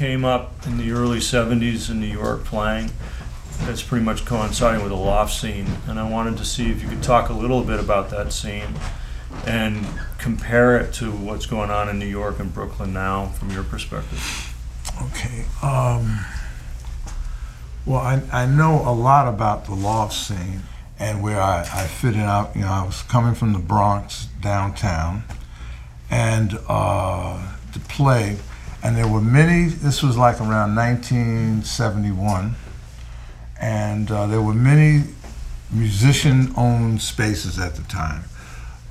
came up in the early 70s in New York playing. That's pretty much coinciding with the loft scene. And I wanted to see if you could talk a little bit about that scene and compare it to what's going on in New York and Brooklyn now from your perspective. Okay. Um, well, I, I know a lot about the loft scene and where I, I fitted out. You know, I was coming from the Bronx downtown and uh, to play. And there were many, this was like around 1971, and uh, there were many musician owned spaces at the time.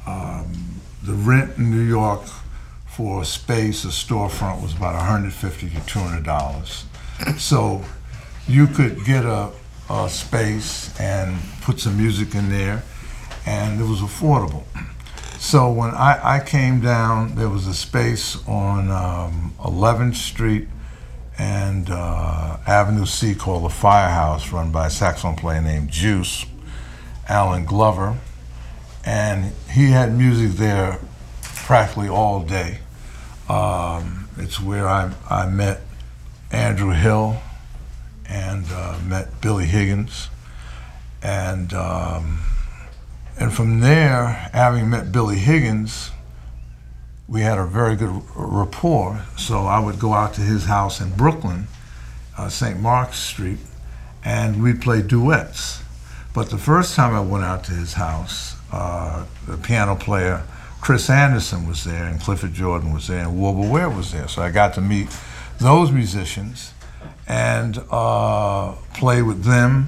Um, the rent in New York for a space, a storefront, was about 150 to 200 dollars. So you could get a, a space and put some music in there, and it was affordable. So when I, I came down, there was a space on um, 11th Street and uh, Avenue C called the Firehouse, run by a saxophone player named Juice, Alan Glover. And he had music there practically all day. Um, it's where I, I met Andrew Hill and uh, met Billy Higgins. And um, and from there, having met Billy Higgins, we had a very good rapport. So I would go out to his house in Brooklyn, uh, St. Mark's Street, and we'd play duets. But the first time I went out to his house, uh, the piano player Chris Anderson was there, and Clifford Jordan was there, and Wilbur Ware was there. So I got to meet those musicians and uh, play with them,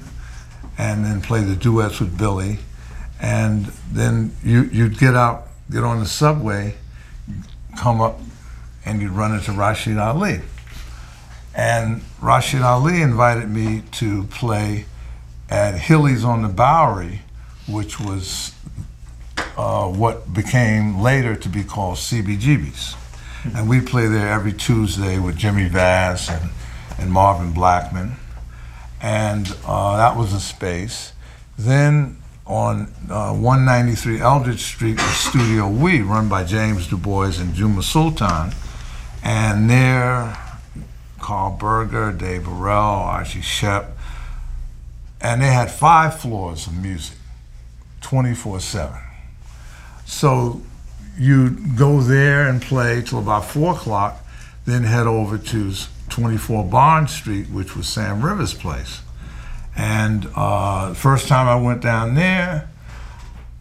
and then play the duets with Billy and then you, you'd get out, get on the subway, come up, and you'd run into Rashid Ali. And Rashid Ali invited me to play at Hilly's on the Bowery, which was uh, what became later to be called CBGB's. And we play there every Tuesday with Jimmy Vass and, and Marvin Blackman. And uh, that was a space. Then on uh, 193 Eldridge Street was Studio We, run by James Du Bois and Juma Sultan. And there, Karl Berger, Dave Burrell, Archie Shepp, and they had five floors of music, 24 7. So you'd go there and play till about 4 o'clock, then head over to 24 Barnes Street, which was Sam Rivers' place. And uh, the first time I went down there,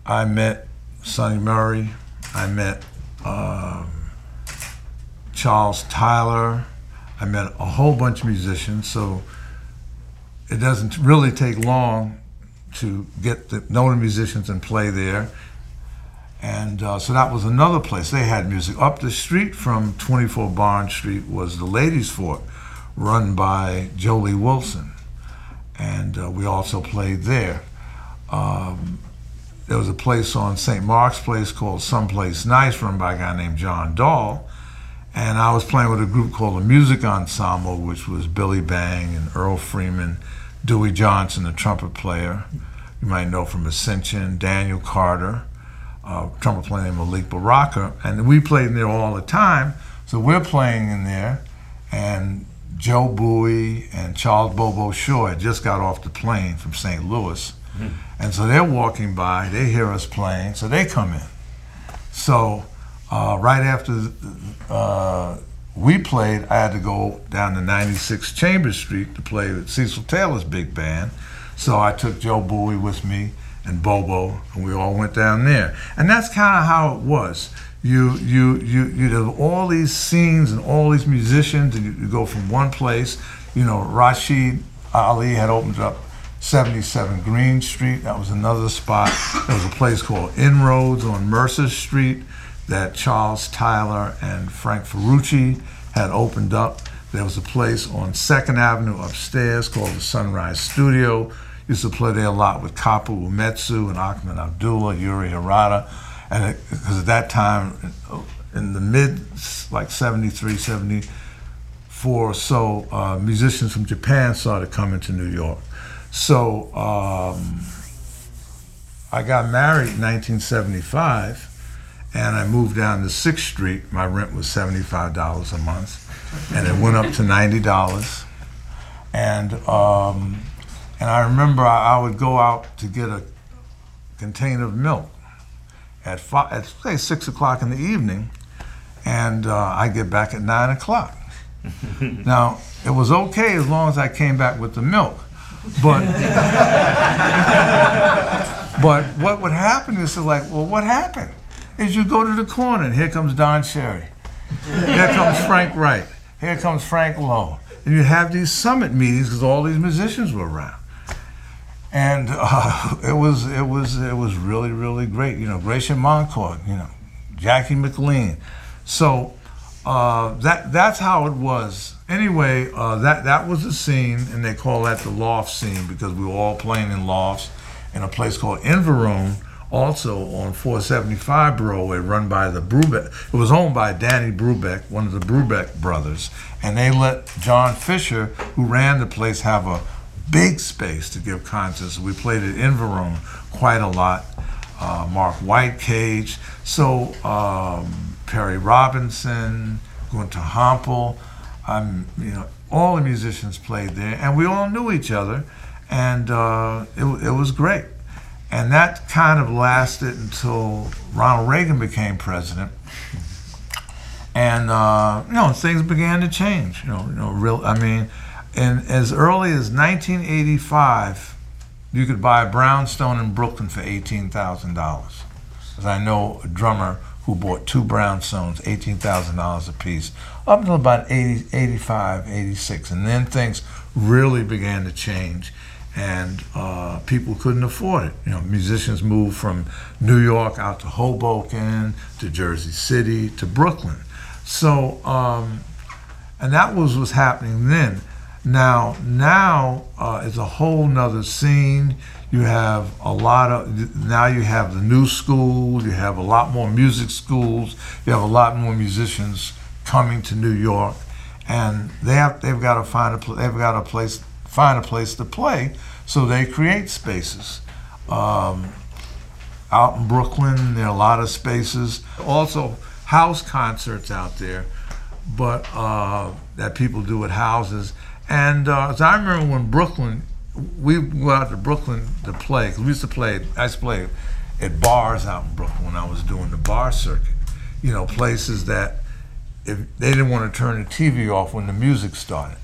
I met Sunny Murray. I met um, Charles Tyler. I met a whole bunch of musicians. So it doesn't really take long to get to know the musicians and play there. And uh, so that was another place. They had music. Up the street from 24 Barnes Street was the Ladies' Fort, run by Joe Lee Wilson and uh, we also played there. Um, there was a place on St. Mark's Place called Someplace Nice, run by a guy named John Dahl. And I was playing with a group called the Music Ensemble, which was Billy Bang and Earl Freeman, Dewey Johnson, the trumpet player, you might know from Ascension, Daniel Carter, uh, trumpet player named Malik Baraka. And we played in there all the time. So we're playing in there, and Joe Bowie and Charles Bobo Shaw had just got off the plane from St. Louis. Mm-hmm. And so they're walking by, they hear us playing, so they come in. So uh, right after uh, we played, I had to go down to 96 Chambers Street to play with Cecil Taylor's big band. So I took Joe Bowie with me and Bobo, and we all went down there. And that's kind of how it was you you you you have all these scenes and all these musicians, and you, you, go from one place. You know, Rashid Ali had opened up 77 Green Street. That was another spot. There was a place called Inroads on Mercer Street that Charles Tyler and Frank Ferrucci had opened up. There was a place on Second Avenue upstairs called the Sunrise Studio. Used to play there a lot with Kapu Umetsu and Ahmed Abdullah, Yuri Harada and because at that time, in the mid like 73, 74 or so, uh, musicians from Japan started coming to New York. So um, I got married in 1975, and I moved down to Sixth Street. My rent was seventy-five dollars a month, and it went up to ninety dollars. And um, and I remember I, I would go out to get a container of milk at five, at say six o'clock in the evening, and uh, I get back at nine o'clock. now it was okay as long as I came back with the milk, but but what would happen is like, well, what happened? Is you go to the corner and here comes Don Cherry, here comes Frank Wright, here comes Frank Lowe, and you have these summit meetings because all these musicians were around and uh, it was it was it was really really great. You know, Grachan Moncur, you know, Jackie McLean. So uh, that that's how it was. Anyway, uh, that that was the scene, and they call that the loft scene because we were all playing in lofts in a place called Environ, also on 475 Broadway, run by the Brubeck. It was owned by Danny Brubeck, one of the Brubeck brothers, and they let John Fischer, who ran the place, have a big space to give concerts. We played at Environ quite a lot. Uh, Mark Whitecage, so um, Perry Robinson, Gunter Hampel, um, you know, all the musicians played there, and we all knew each other, and uh, it, it was great. And that kind of lasted until Ronald Reagan became president, and uh, you know things began to change. You know, you know, real. I mean, and as early as 1985, you could buy a brownstone in Brooklyn for $18,000. Because I know a drummer who bought two brownstones, $18,000 a piece, up until about 80, 85, 86. And then things really began to change and uh, people couldn't afford it. You know, musicians moved from New York out to Hoboken, to Jersey City, to Brooklyn. So, um, and that was what's happening then. Now, now uh, it's a whole nother scene. You have a lot of now. You have the new school. You have a lot more music schools. You have a lot more musicians coming to New York, and they have they've got to find a they've got a place find a place to play. So they create spaces. Um, out in Brooklyn, there are a lot of spaces. Also, house concerts out there, but uh, that people do at houses and uh, so I remember when Brooklyn, we go out to Brooklyn to play. Cause we used to play. I used to play at bars out in Brooklyn when I was doing the bar circuit. You know, places that if they didn't want to turn the TV off when the music started.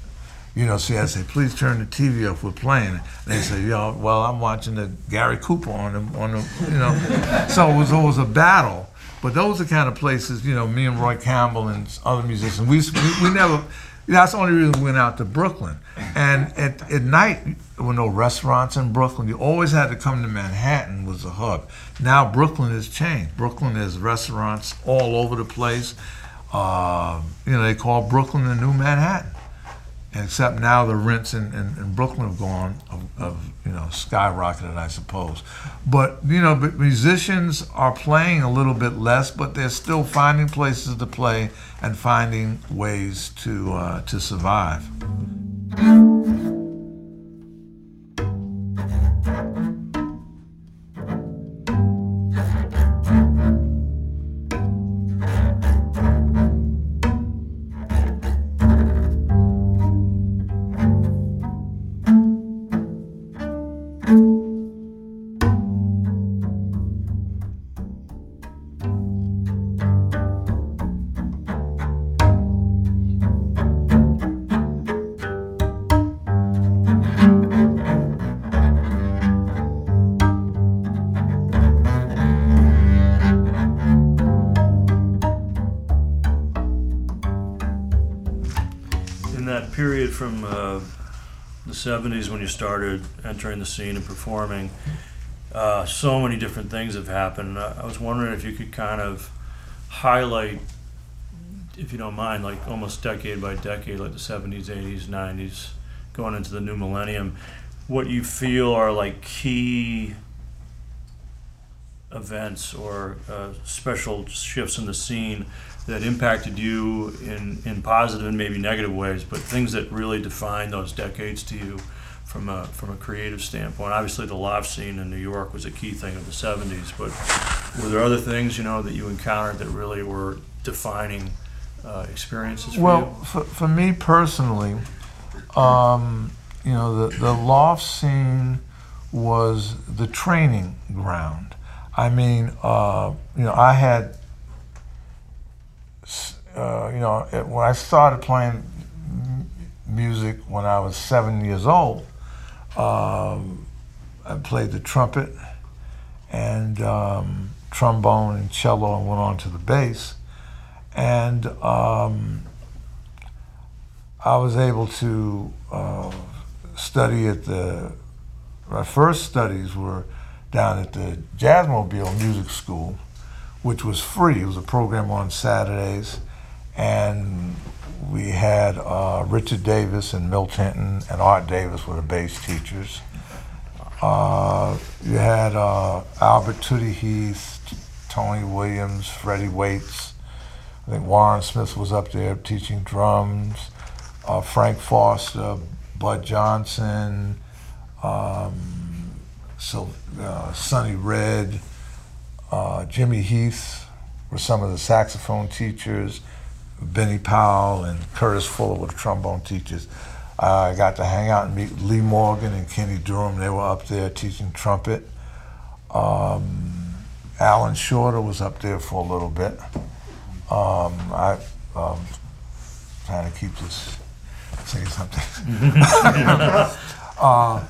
You know, so I'd say, please turn the TV off. We're playing. And they say, yo, well, I'm watching the Gary Cooper on the, on the, you know. so it was always a battle. But those are kind of places, you know, me and Roy Campbell and other musicians, we, we, we never, that's the only reason we went out to Brooklyn. And at, at night, there were no restaurants in Brooklyn. You always had to come to Manhattan was the hub. Now Brooklyn has changed. Brooklyn has restaurants all over the place. Uh, you know, they call Brooklyn the new Manhattan except now the rents in, in, in Brooklyn have gone, of, of, you know, skyrocketed, I suppose. But, you know, but musicians are playing a little bit less, but they're still finding places to play and finding ways to, uh, to survive. From uh, the 70s when you started entering the scene and performing, uh, so many different things have happened. I, I was wondering if you could kind of highlight, if you don't mind, like almost decade by decade, like the 70s, 80s, 90s, going into the new millennium, what you feel are like key events or uh, special shifts in the scene that impacted you in, in positive and maybe negative ways, but things that really defined those decades to you from a from a creative standpoint. Obviously, the loft scene in New York was a key thing of the '70s, but were there other things you know that you encountered that really were defining uh, experiences for Well, you? for, for me personally, um, you know, the, the loft scene was the training ground. I mean, uh, you know, I had, uh, you know, it, when I started playing music when I was seven years old, um, I played the trumpet and um, trombone and cello and went on to the bass. And um, I was able to uh, study at the, my first studies were down at the Jazzmobile Music School, which was free. It was a program on Saturdays. And we had uh, Richard Davis and Milt Hinton and Art Davis were the bass teachers. Uh, you had uh, Albert Tootie Heath, Tony Williams, Freddie Waits. I think Warren Smith was up there teaching drums. Uh, Frank Foster, Bud Johnson, um, so uh, Sonny Red, uh, Jimmy Heath were some of the saxophone teachers. Benny Powell and Curtis Fuller were the trombone teachers. I got to hang out and meet Lee Morgan and Kenny Dorham. They were up there teaching trumpet. Um, Alan Shorter was up there for a little bit. Um, I um, trying to keep this saying something. uh,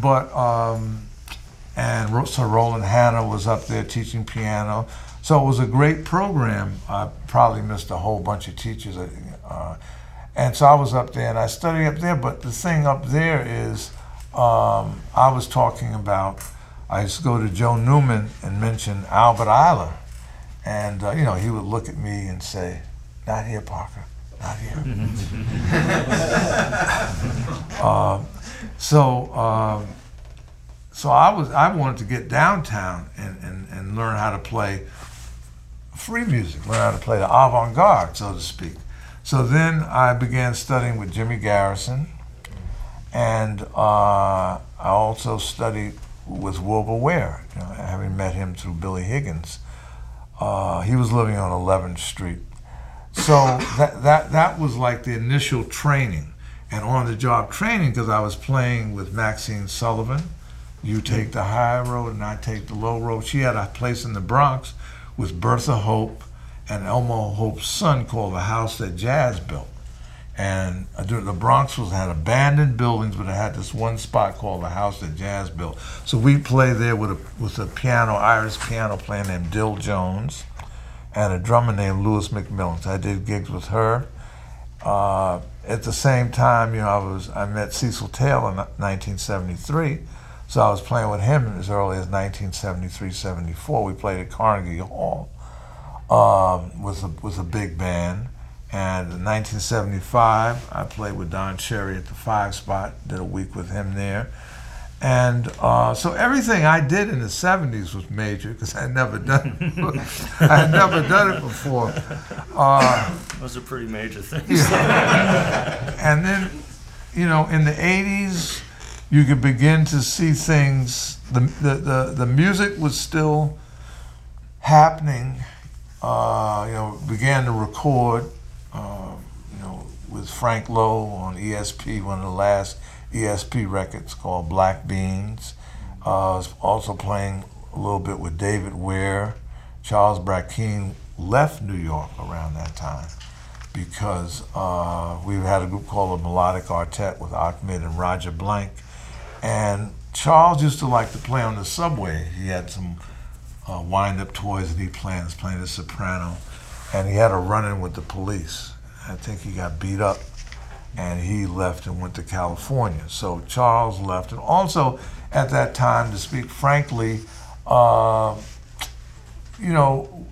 but um, and so Roland Hanna was up there teaching piano. So it was a great program. I probably missed a whole bunch of teachers. Uh, and so I was up there and I studied up there. But the thing up there is, um, I was talking about, I used to go to Joe Newman and mention Albert Ayler. And, uh, you know, he would look at me and say, Not here, Parker, not here. um, so, um, so I was I wanted to get downtown and, and, and learn how to play free music, learn how to play the avant-garde, so to speak. So then I began studying with Jimmy Garrison, and uh, I also studied with Wilbur Ware, you know, having met him through Billy Higgins. Uh, he was living on 11th Street. So that, that, that was like the initial training. And on the job training, because I was playing with Maxine Sullivan, you take the high road and I take the low road. She had a place in the Bronx with Bertha Hope and Elmo Hope's son called the house that Jazz built. And uh, the Bronx was had abandoned buildings, but it had this one spot called the house that Jazz built. So we played there with a with a piano, Irish piano player named Dill Jones, and a drummer named Louis McMillan. So I did gigs with her. Uh, at the same time, you know, I was I met Cecil Taylor in 1973, so I was playing with him as early as 1973-74. We played at Carnegie Hall um, with a with a big band. And in 1975, I played with Don Cherry at the Five Spot. Did a week with him there. And uh, so everything I did in the 70s was major because I had never done I had never done it before. Uh, Those are pretty major things. and then, you know, in the 80s, you could begin to see things. The, the, the, the music was still happening. Uh, you know, began to record, uh, you know, with Frank Lowe on ESP, one of the last ESP records called Black Beings. Uh, also playing a little bit with David Ware. Charles Brackeen left New York around that time because uh, we had a group called the Melodic Quartet with Ahmed and Roger Blank. And Charles used to like to play on the subway. He had some uh, wind-up toys that he played. was playing the soprano, and he had a run-in with the police. I think he got beat up, and he left and went to California. So Charles left, and also at that time, to speak frankly, uh, you know,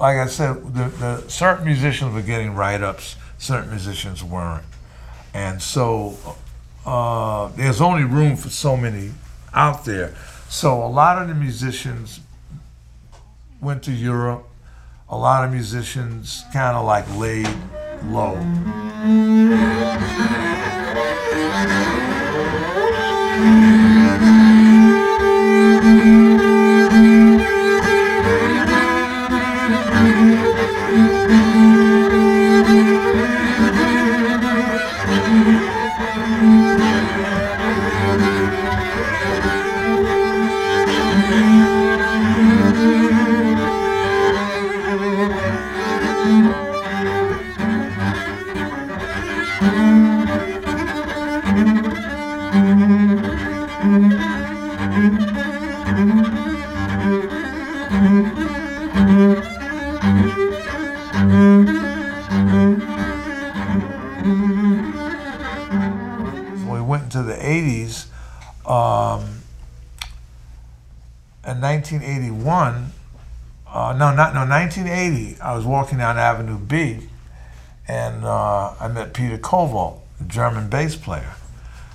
like I said, the, the certain musicians were getting write-ups, certain musicians weren't, and so uh, there's only room for so many out there. So a lot of the musicians went to Europe. A lot of musicians kind of like laid low. 1980. I was walking down Avenue B, and uh, I met Peter Kowald, a German bass player.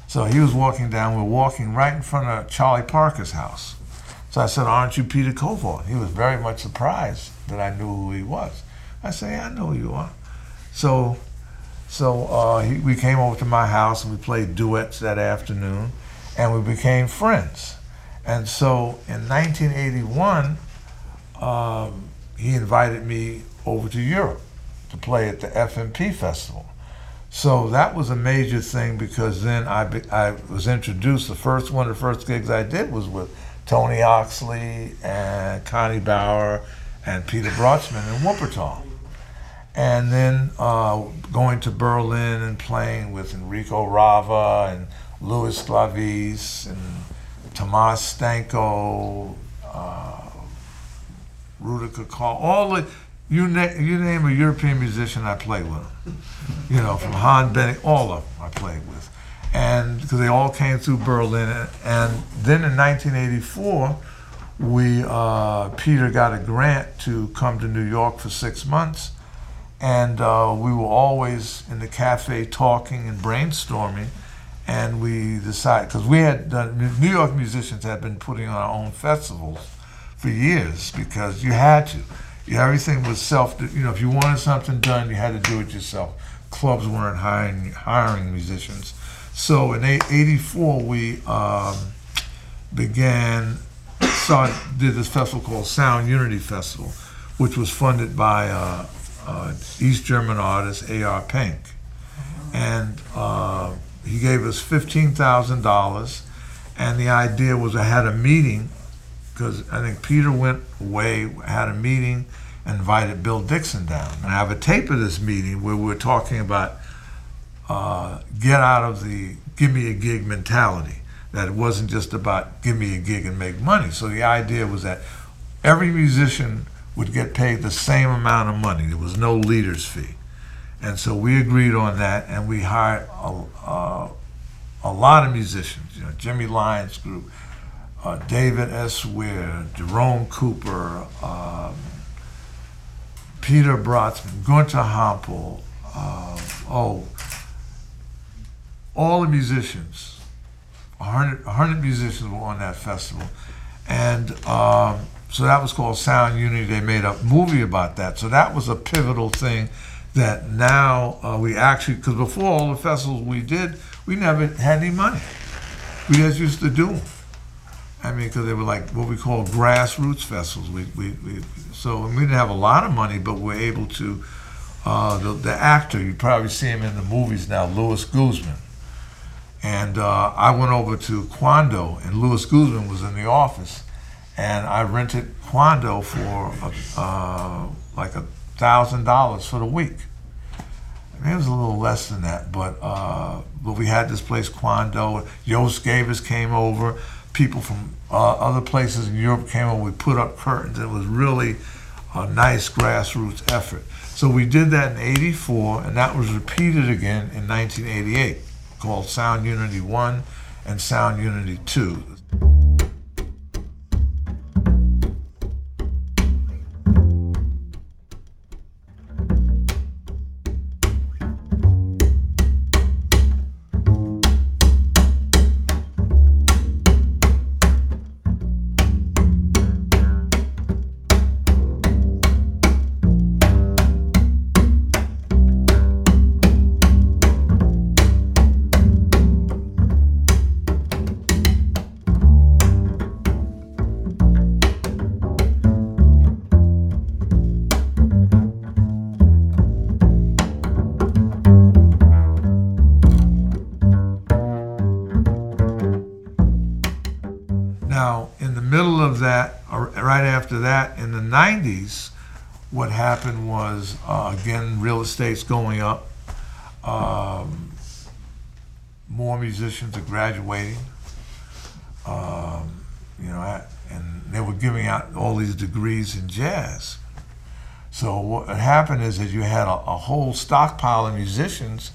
So he was walking down. We were walking right in front of Charlie Parker's house. So I said, "Aren't you Peter Kowald?" He was very much surprised that I knew who he was. I say, "I know who you are." So so uh, he, we came over to my house and we played duets that afternoon, and we became friends. And so in 1981, um, he invited me over to Europe to play at the FMP Festival. So that was a major thing because then I, I was introduced. The first one of the first gigs I did was with Tony Oxley and Conny Bauer and Peter Brötzmann in Wuppertal and then uh, going to Berlin and playing with Enrico Rava and Louis Sclavis and Tomas Stanko, uh, Rüdiger Carl, all the you, na- you name a European musician, I played with them. You know, from Han Bennink, all of them I played with, and because they all came through Berlin, and then in 1984 we uh, Peter got a grant to come to New York for six months. And uh, we were always in the cafe talking and brainstorming. And we decided because we had done, new york musicians had been putting on our own festivals for years because you had to you, everything was self you know if you wanted something done you had to do it yourself clubs weren't hiring hiring musicians so in 84 we um, began started, did this festival called sound unity festival which was funded by uh, uh, East German artist A.R. Penck. And uh, he gave us $15,000. And the idea was I had a meeting, because I think Peter went away, had a meeting, invited Bill Dixon down. And I have a tape of this meeting where we were talking about uh, get out of the give me a gig mentality. That it wasn't just about give me a gig and make money. So the idea was that every musician would get paid the same amount of money. There was no leader's fee. And so we agreed on that, and we hired a, uh, a lot of musicians. You know, Jimmy Lyons Group, uh, David S. Ware, Jerome Cooper, um, Peter Brötzmann, Gunter Hampel, uh, oh, all the musicians, 100, 100 musicians were on that festival. And um, so that was called Sound Unity. They made a movie about that. So that was a pivotal thing that now uh, we actually, because before all the festivals we did, we never had any money. We just used to do them. I mean, because they were like what we call grassroots festivals. We, we, we so we didn't have a lot of money, but we're able to. Uh, the, the actor, you probably see him in the movies now, Luis Guzman. And uh, I went over to Cuando, and Luis Guzman was in the office and I rented Cuando for uh, like a thousand dollars for the week. I mean, it was a little less than that, but uh, but we had this place Cuando. Jos Gabus came over people from uh, other places in Europe came and we put up curtains. It was really a nice grassroots effort. So we did that in 84, and that was repeated again in 1988, called Sound Unity 1 and Sound Unity 2. In the 90s, what happened was, uh, again, real estate's going up. Um, more musicians are graduating. Um, you know, and they were giving out all these degrees in jazz. So what happened is that you had a, a whole stockpile of musicians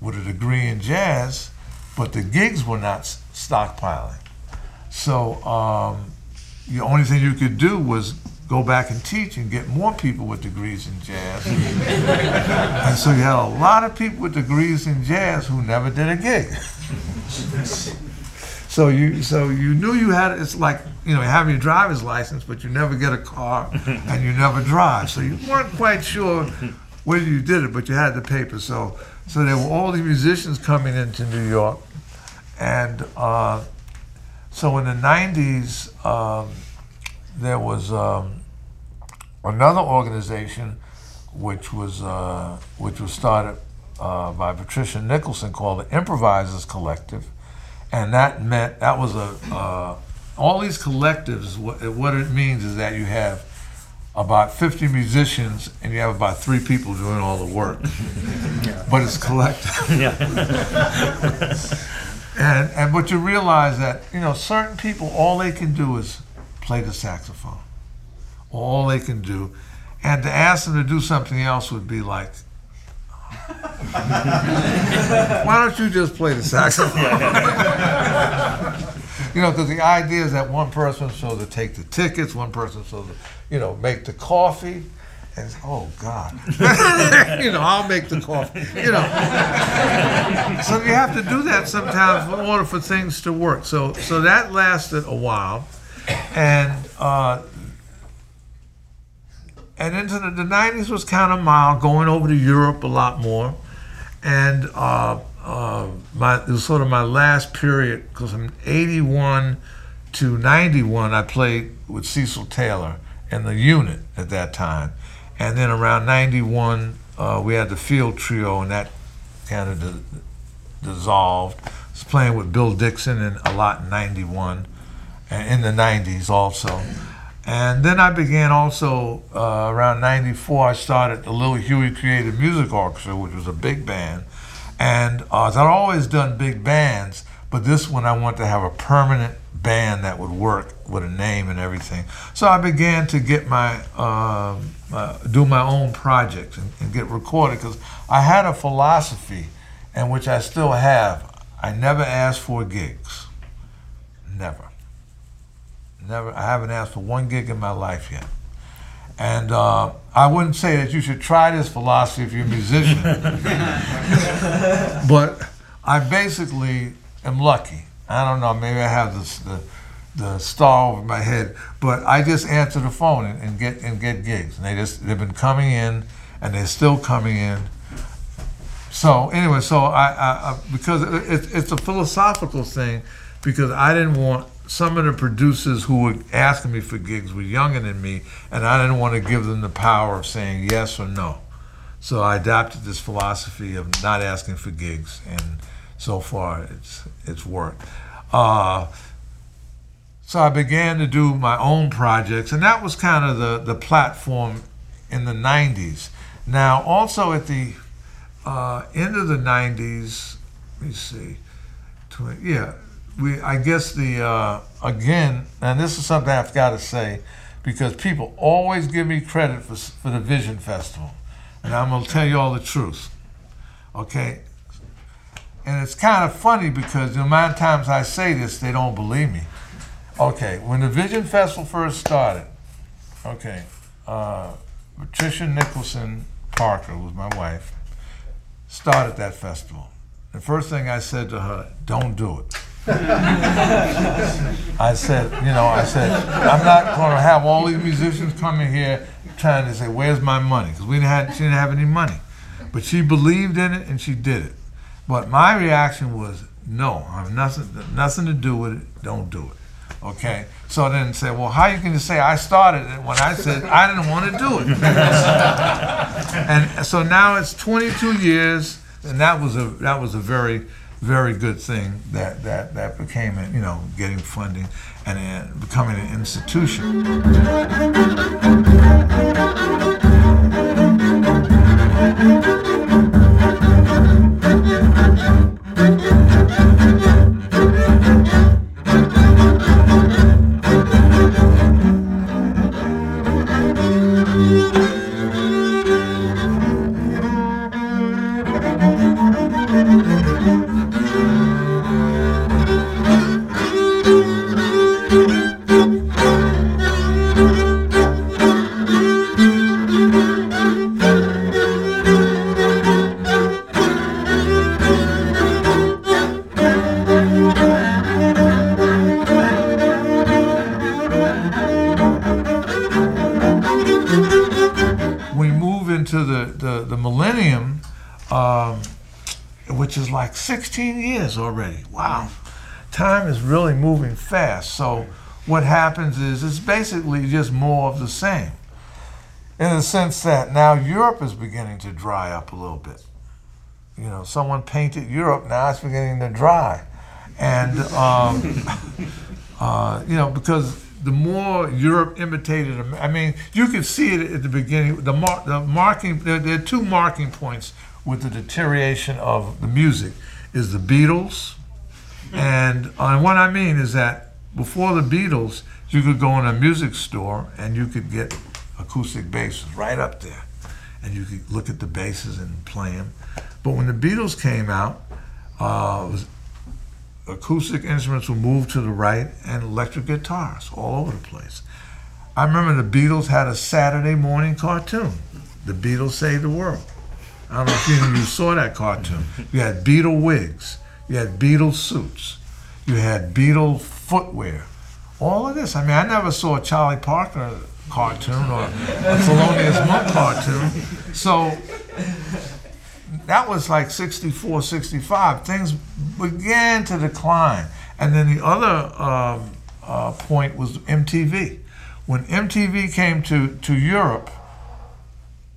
with a degree in jazz, but the gigs were not stockpiling. So um, the only thing you could do was go back and teach and get more people with degrees in jazz. and so you had a lot of people with degrees in jazz who never did a gig. so you so you knew you had it's like you know having your driver's license, but you never get a car and you never drive. So you weren't quite sure whether you did it, but you had the paper. So so there were all these musicians coming into New York, and uh, so in the '90s um, there was um, another organization which was uh, which was started uh, by Patricia Nicholson called the Improvisers Collective, and that meant that was a uh, all these collectives. What, what it means is that you have about 50 musicians and you have about three people doing all the work, but it's collective. And and but you realize that you know certain people all they can do is play the saxophone. All they can do, and to ask them to do something else would be like, why don't you just play the saxophone? you know, because the idea is that one person's supposed to take the tickets, one person's supposed to, you know, make the coffee. Oh God, you know, I'll make the coffee. You know, so you have to do that sometimes in order for things to work. So so that lasted a while, and uh, and into the, the 90s was kind of mild, going over to Europe a lot more, and uh, uh, my it was sort of my last period because from 81 to 91 I played with Cecil Taylor in the unit at that time, and then around 91 uh, we had the field trio and that kind of di- dissolved. I was playing with Bill Dixon and a lot in 91 and in the 90s also. And then I began also uh, around 94, I started the Little Huey Creative Music Orchestra, which was a big band. And uh, I'd always done big bands, but this one I wanted to have a permanent band that would work with a name and everything. So I began to get my, um uh, do my own projects and, and get recorded because I had a philosophy, and which I still have. I never asked for gigs. Never. Never. I haven't asked for one gig in my life yet. And uh, I wouldn't say that you should try this philosophy if you're a musician. but I basically am lucky. I don't know. Maybe I have this, the the star over my head, but I just answer the phone and, and get and get gigs. And they just they've been coming in, and they're still coming in. So anyway, so I, I, I because it, it's a philosophical thing, because I didn't want some of the producers who were asking me for gigs were younger than me, and I didn't want to give them the power of saying yes or no. So I adopted this philosophy of not asking for gigs, and so far it's it's worked. Uh, so I began to do my own projects, and that was kind of the, the platform in the 90s. Now, also at the uh, end of the 90s, let me see, tw- yeah, we, I guess the, uh, again, and this is something I've got to say, because people always give me credit for, for the Vision Festival, and I'm to tell you all the truth, okay? And it's kind of funny because the amount of times I say this, they don't believe me. Okay, when the Vision Festival first started, okay, uh, Patricia Nicholson Parker, was my wife, started that festival. The first thing I said to her, don't do it. I said, you know, I said, I'm not going to have all these musicians coming here trying to say, where's my money? Because we she didn't have any money. But she believed in it and she did it. But my reaction was, no, I have nothing, nothing to do with it. Don't do it. Okay. So then say, well, how you can just say I started it when I said I didn't want to do it? and so now it's 22 years, and that was a that was a very very good thing that that that became, a, you know, getting funding and uh, becoming an institution. Into the, the, the millennium, um, which is like 16 years already. Wow. Time is really moving fast. So, what happens is it's basically just more of the same. In the sense that now Europe is beginning to dry up a little bit. You know, someone painted Europe, now it's beginning to dry. And, um, uh, you know, because the more Europe imitated, I mean, you could see it at the beginning. The, mar- the marking, there, there are two marking points with the deterioration of the music: is the Beatles, and uh, what I mean is that before the Beatles, you could go in a music store and you could get acoustic basses right up there, and you could look at the basses and play them. But when the Beatles came out, uh, it was acoustic instruments were moved to the right and electric guitars all over the place. I remember the Beatles had a Saturday morning cartoon, The Beatles Saved the World. I don't know if of you saw that cartoon. You had Beatle wigs, you had Beatle suits, you had Beatle footwear. All of this. I mean, I never saw a Charlie Parker cartoon or a Thelonious Monk cartoon. So that was like 64, 65. Things began to decline. And then the other um, uh, point was MTV. When MTV came to, to Europe,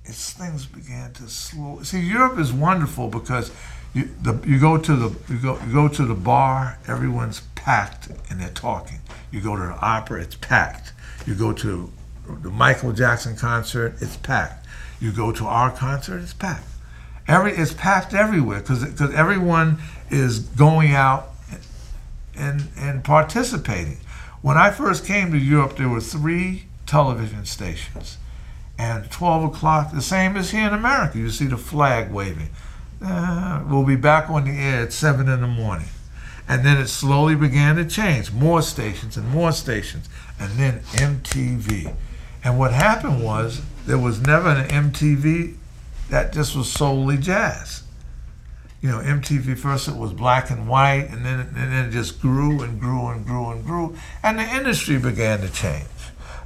its things began to slow. See, Europe is wonderful because you, the, you go to the you go, you go to the bar, everyone's packed and they're talking. You go to the opera, it's packed. You go to the Michael Jackson concert, it's packed. You go to our concert, it's packed. Every it's packed everywhere because because everyone is going out and and participating. When I first came to Europe, there were three television stations, and twelve o'clock, the same as here in America. You see the flag waving. Uh, we'll be back on the air at seven in the morning, and then it slowly began to change. More stations and more stations, and then MTV. And what happened was there was never an MTV that just was solely jazz. You know, MTV first it was black and white, and then and then it just grew and grew and grew and grew, and the industry began to change.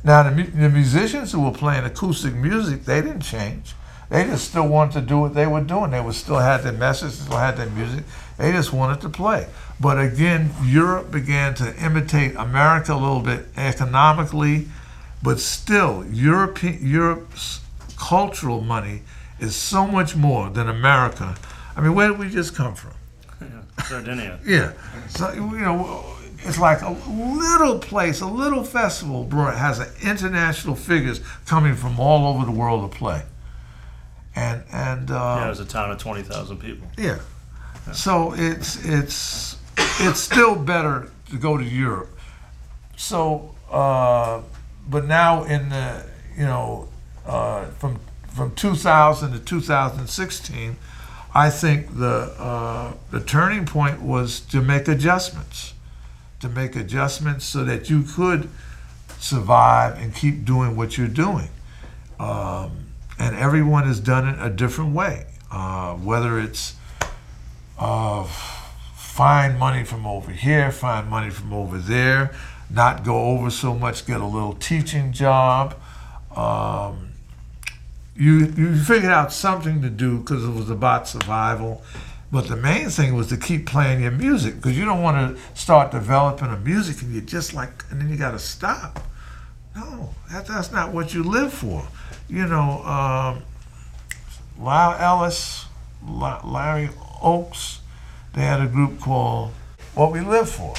Now the, the musicians who were playing acoustic music, they didn't change. They just still wanted to do what they were doing. They would still had their message, still had their music. They just wanted to play. But again, Europe began to imitate America a little bit economically, but still, European Europe's cultural money is so much more than America. I mean, where did we just come from? Sardinia. Yeah. So, you know, it's like a little place, a little festival has international figures coming from all over the world to play. And, and, uh, Yeah, it was a town of 20,000 people. yeah. So it's it's it's still better to go to Europe. So, uh, but now in the you know uh, from from 2000 to 2016, I think the uh, the turning point was to make adjustments, to make adjustments so that you could survive and keep doing what you're doing. Um, and everyone has done it a different way, uh, whether it's uh, find money from over here, find money from over there, not go over so much, get a little teaching job. Um, you you figured out something to do because it was about survival. But the main thing was to keep playing your music because you don't want to start developing a music and you're just like and then you got to stop. No, that, that's not what you live for. You know, um, Lisle Ellis, La- Larry Ochs, they had a group called What We Live For.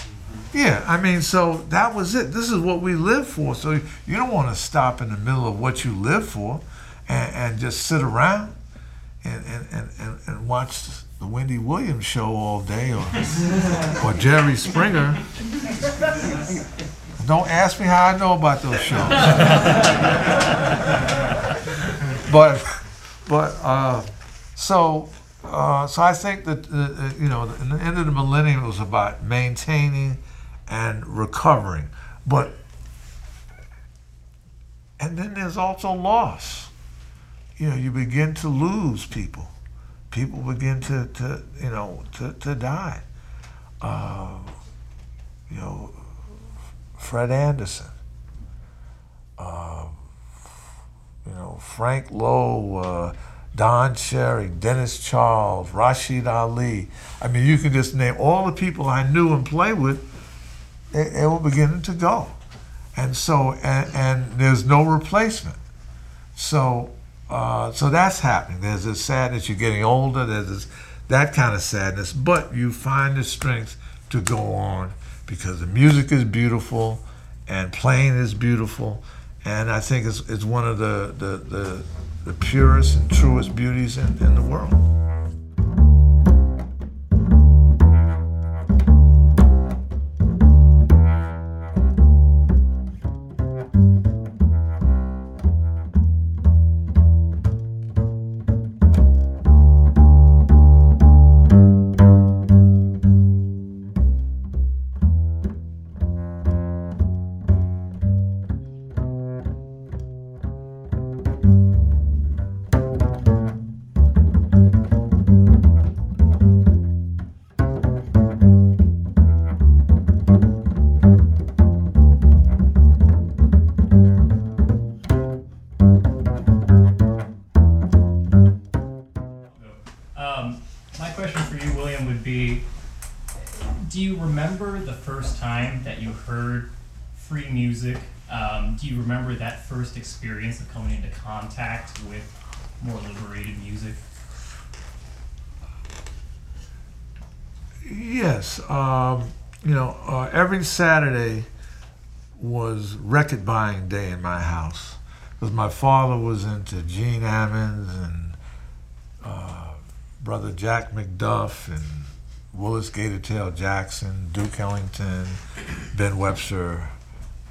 Yeah, I mean, so that was it. This is what we live for. So you don't want to stop in the middle of what you live for and, and just sit around and, and, and, and, watch the Wendy Williams show all day or, or Jerry Springer. Don't ask me how I know about those shows. but, but, uh, so, uh, so I think that, uh, uh, you know, in the end of the millennium, it was about maintaining and recovering. But, and then there's also loss. You know, you begin to lose people. People begin to, to you know, to, to die. Uh, you know, Fred Anderson, uh, you know, Frank Lowe, uh, Don Cherry, Dennis Charles, Rashied Ali. I mean, you can just name all the people I knew and played with they, they were beginning to go. And so, and, and there's no replacement. So, uh, so that's happening. There's this sadness. You're getting older. There's this, that kind of sadness. But you find the strength to go on because the music is beautiful and playing is beautiful. And I think it's, it's one of the, the, the, the purest and truest beauties in, in the world. Music? Um, do you remember that first experience of coming into contact with more liberated music? Yes, um, you know, uh, every Saturday was record buying day in my house because my father was into Gene Ammons and uh, brother Jack McDuff and Willis Gatortail Jackson, Duke Ellington, Ben Webster,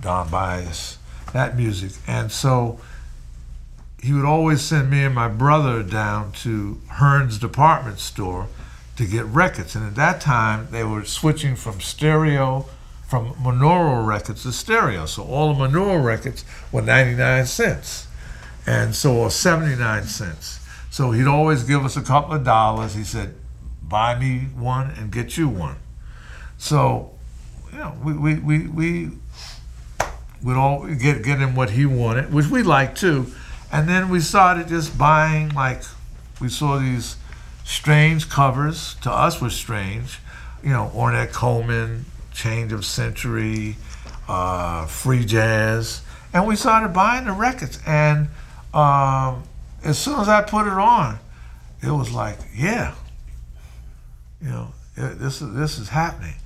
Don Byas, that music, and so he would always send me and my brother down to Hearn's department store to get records. And at that time, they were switching from stereo, from monaural records to stereo. So all the monaural records were 99 cents, and so or 79 cents. So he'd always give us a couple of dollars. He said, "Buy me one and get you one." So, you know, we we we, we would all get get him what he wanted, which we liked too. And then we started just buying like we saw these strange covers. To us were strange. You know ornette coleman change of century uh, free jazz. And we started buying the records. And um, as soon as i put it on it was like yeah. You know it, this is this is happening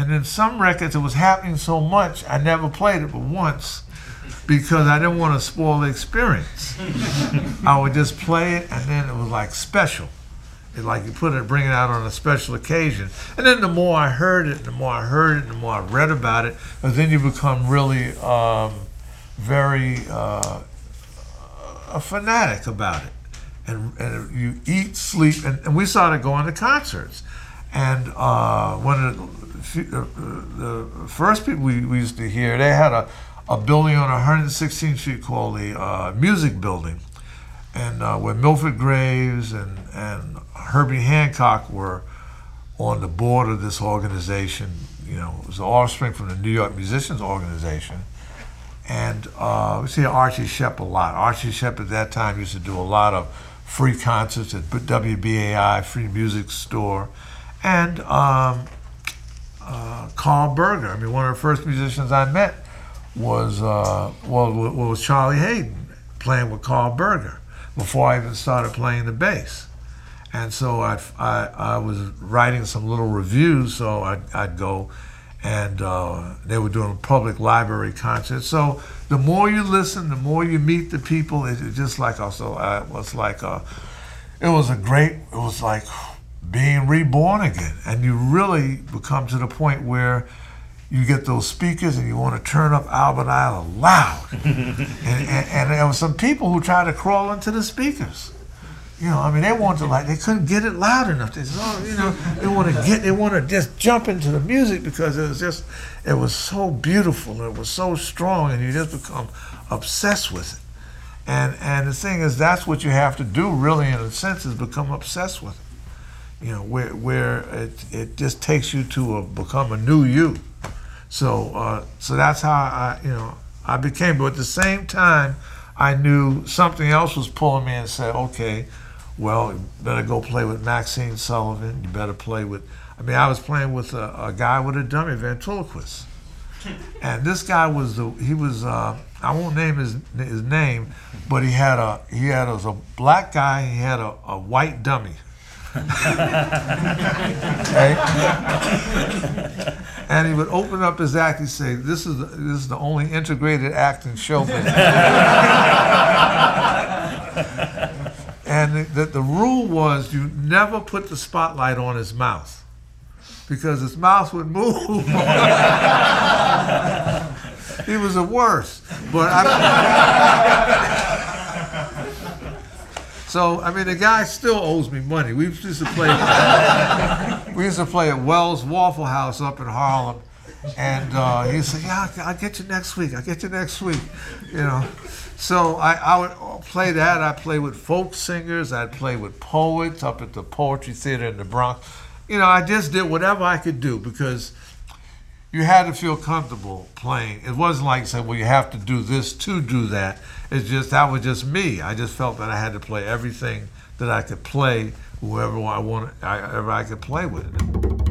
and then some records it was happening so much i never played it but once because I didn't want to spoil the experience. I would just play it, and then it was like special. It's like you put it, bring it out on a special occasion. And then the more I heard it, the more I heard it, the more I read about it, and then you become really um, very uh, a fanatic about it. And, and you eat, sleep, and, and we started going to concerts. And uh, one of the, the first people we, we used to hear, they had a, a building on 116th Street called the uh, Music Building, and uh, where Milford Graves and, and Herbie Hancock were on the board of this organization. You know, it was the offspring from the New York Musicians Organization. And uh, we see Archie Shepp a lot. Archie Shepp at that time used to do a lot of free concerts at WBAI, Free Music Store, and um, uh, Karl Berger. I mean, one of the first musicians I met was uh, well was Charlie Haden playing with Karl Berger before I even started playing the bass, And so I, I, I was writing some little reviews, so I'd, I'd go and uh, they were doing a public library concert. So the more you listen, the more you meet the people. It, it just like also, uh, it was like a, it was a great. It was like being reborn again, and you really become to the point where you get those speakers and you want to turn up Albert Ayler loud. and, and, and there were some people who tried to crawl into the speakers. You know, I mean, they wanted to like they couldn't get it loud enough. They said, oh, you know, they want to get, they want to just jump into the music because it was just, it was so beautiful, it was so strong, and you just become obsessed with it. And and the thing is, that's what you have to do, really, in a sense, is become obsessed with it. You know, where where it it just takes you to a, become a new you. So uh, so that's how I you know I became. But at the same time, I knew something else was pulling me and said, okay well, you better go play with Maxine Sullivan. You better play with. I mean, I was playing with a, a guy with a dummy ventriloquist, and this guy was the he was. Uh, I won't name his his name, but he had a he had a, was a black guy. He had a, a white dummy. Okay? and he would open up his act. He'd say, "This is the, this is the only integrated act in show business." And the, the, the, rule was you never put the spotlight on his mouth because his mouth would move. he was the worst. But I So I mean the guy still owes me money. We used to play we used to play at Wells Waffle House up in Harlem. And uh, he said, "Yeah, I'll get you next week. I'll get you next week." You know, so I, I would play that. I play with folk singers. I'd play with poets up at the Poetry Theater in the Bronx. You know, I just did whatever I could do because you had to feel comfortable playing. It wasn't like say, well, you have to do this to do that. It's just that was just me. I just felt that I had to play everything that I could play, whoever I wanted, I, whoever I could play with.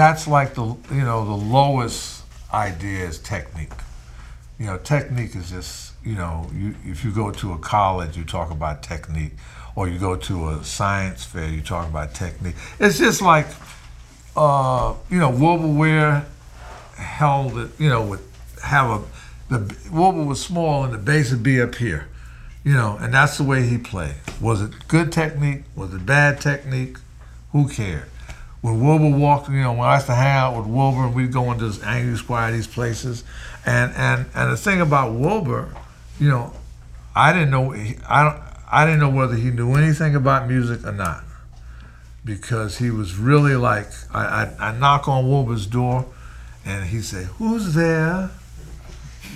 That's like the you know the lowest idea is technique. You know, technique is just you know you if you go to a college you talk about technique, or you go to a science fair you talk about technique. It's just like uh, you know Wilbur Ware held it. You know would have a the Wilbur was small and the bass would be up here. You know, and that's the way he played. Was it good technique? Was it bad technique? Who cared? When Wilbur walked, you know, when I used to hang out with Wilbur, we'd go into this Angry Squire, these places, and and and the thing about Wilbur, you know, I didn't know I don't I didn't know whether he knew anything about music or not, because he was really like I I, I knock on Wilbur's door, and he say, "Who's there?"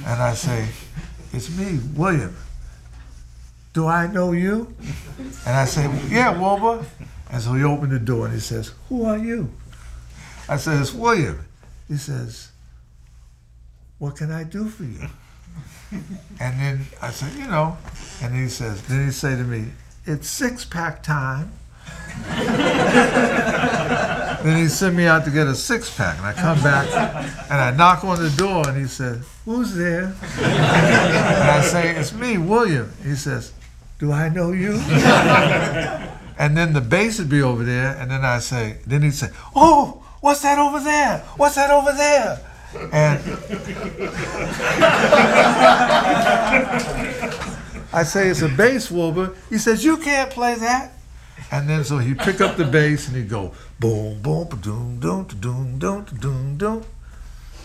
And I say, "It's me, William." Do I know you? And I say, "Yeah, Wilbur." And so he opened the door and he says, Who are you? I said, It's William. He says, What can I do for you? and then I said, You know, and he says, Then he say to me, It's six pack time. then he sent me out to get a six pack, and I come back and I knock on the door, and he said, "Who's there?" and I say, "It's me, William." He says, "Do I know you?" and then the bass would be over there, and then I say, then he'd say, "Oh, what's that over there? What's that over there?" And I say, "It's a bass, Wilbur." He says, "You can't play that." And then so he'd pick up the bass and he'd go boom, boom, doom, doom, doom, doom, doom, doom.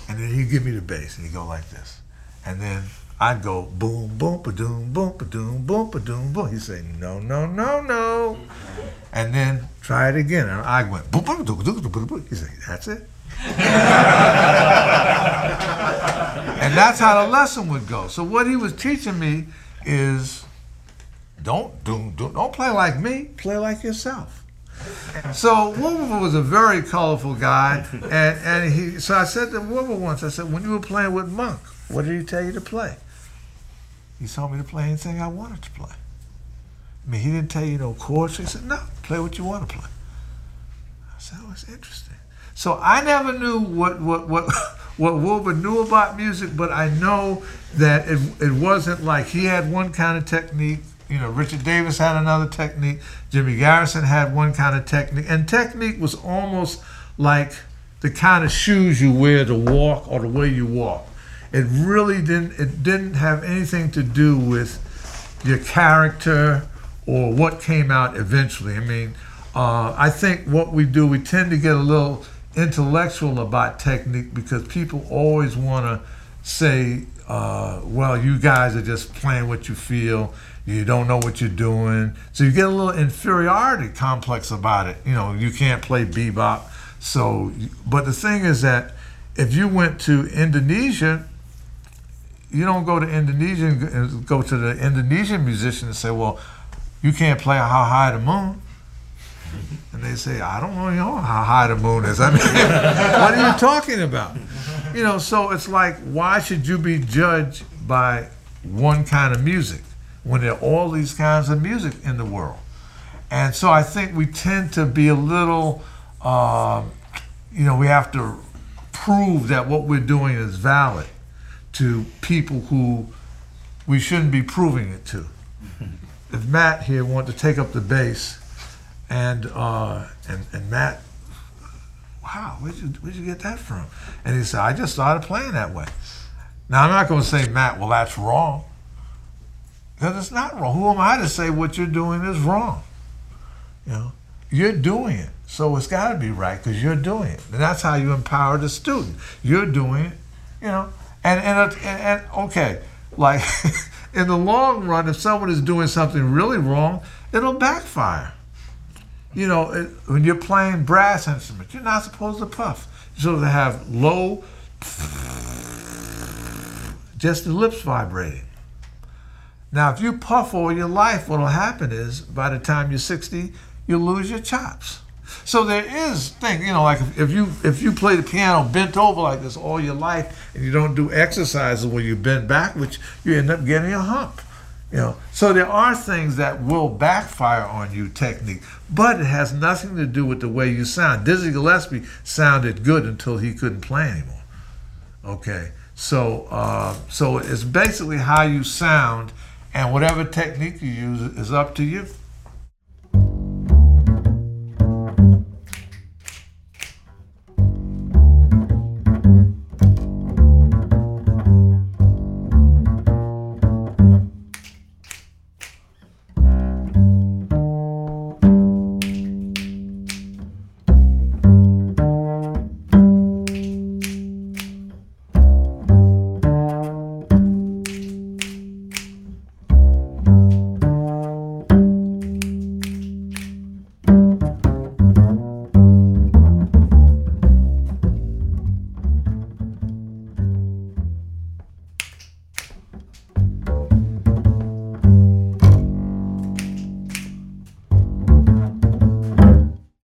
And then he'd give me the bass and he'd go like this. And then I'd go boom, boom, ba doom, boom, ba doom, boom, ba doom, boom. He'd say, no, no, no, no. And then try it again. And I went boom, boom, boom, boom, boom, boom. He'd say, that's it. and that's how the lesson would go. So what he was teaching me is don't do, do don't play like me, play like yourself. So Wilbur was a very colorful guy, and, and he. So I said to Wilbur once, I said, when you were playing with Monk, what did he tell you to play? He told me to play anything I wanted to play. I mean, he didn't tell you no chords. He said, no, play what you want to play. I said, oh, it's interesting. So I never knew what what what what Wilbur knew about music, but I know that it it wasn't like he had one kind of technique. You know, Richard Davis had another technique. Jimmy Garrison had one kind of technique, and technique was almost like the kind of shoes you wear to walk or the way you walk. It really didn't. It didn't have anything to do with your character or what came out eventually. I mean, uh, I think what we do, we tend to get a little intellectual about technique because people always want to say, uh, well, you guys are just playing what you feel. You don't know what you're doing. So you get a little inferiority complex about it. You know, you can't play bebop. So, but the thing is that if you went to Indonesia, you don't go to Indonesia and go to the Indonesian musician and say, well, you can't play How High the Moon. And they say, I don't really know how high the moon is. I mean, what are you talking about? You know, so it's like, why should you be judged by one kind of music when there are all these kinds of music in the world? And so I think we tend to be a little, uh, you know, we have to prove that what we're doing is valid to people who we shouldn't be proving it to. If Matt here wanted to take up the bass, and uh, and and Matt, wow, where'd you where'd you get that from? And he said, I just started playing that way. Now I'm not going to say Matt, well that's wrong, because it's not wrong. Who am I to say what you're doing is wrong? You know, you're doing it, so it's got to be right because you're doing it, and that's how you empower the student. You're doing it, you know, and and and, and okay, like in the long run, if someone is doing something really wrong, it'll backfire you know, it, when you're playing brass instruments, you're not supposed to puff. You're supposed to have low, just the lips vibrating. Now, if you puff all your life, what'll happen is by the time you're 60, you'll lose your chops. So there is thing, you know, like if, you if you play the piano bent over like this all your life and you don't do exercises where you bend back, which you end up getting a hump. You know, so there are things that will backfire on you technique, but it has nothing to do with the way you sound. Dizzy Gillespie sounded good until he couldn't play anymore. Okay, so uh, so it's basically how you sound, and whatever technique you use is up to you.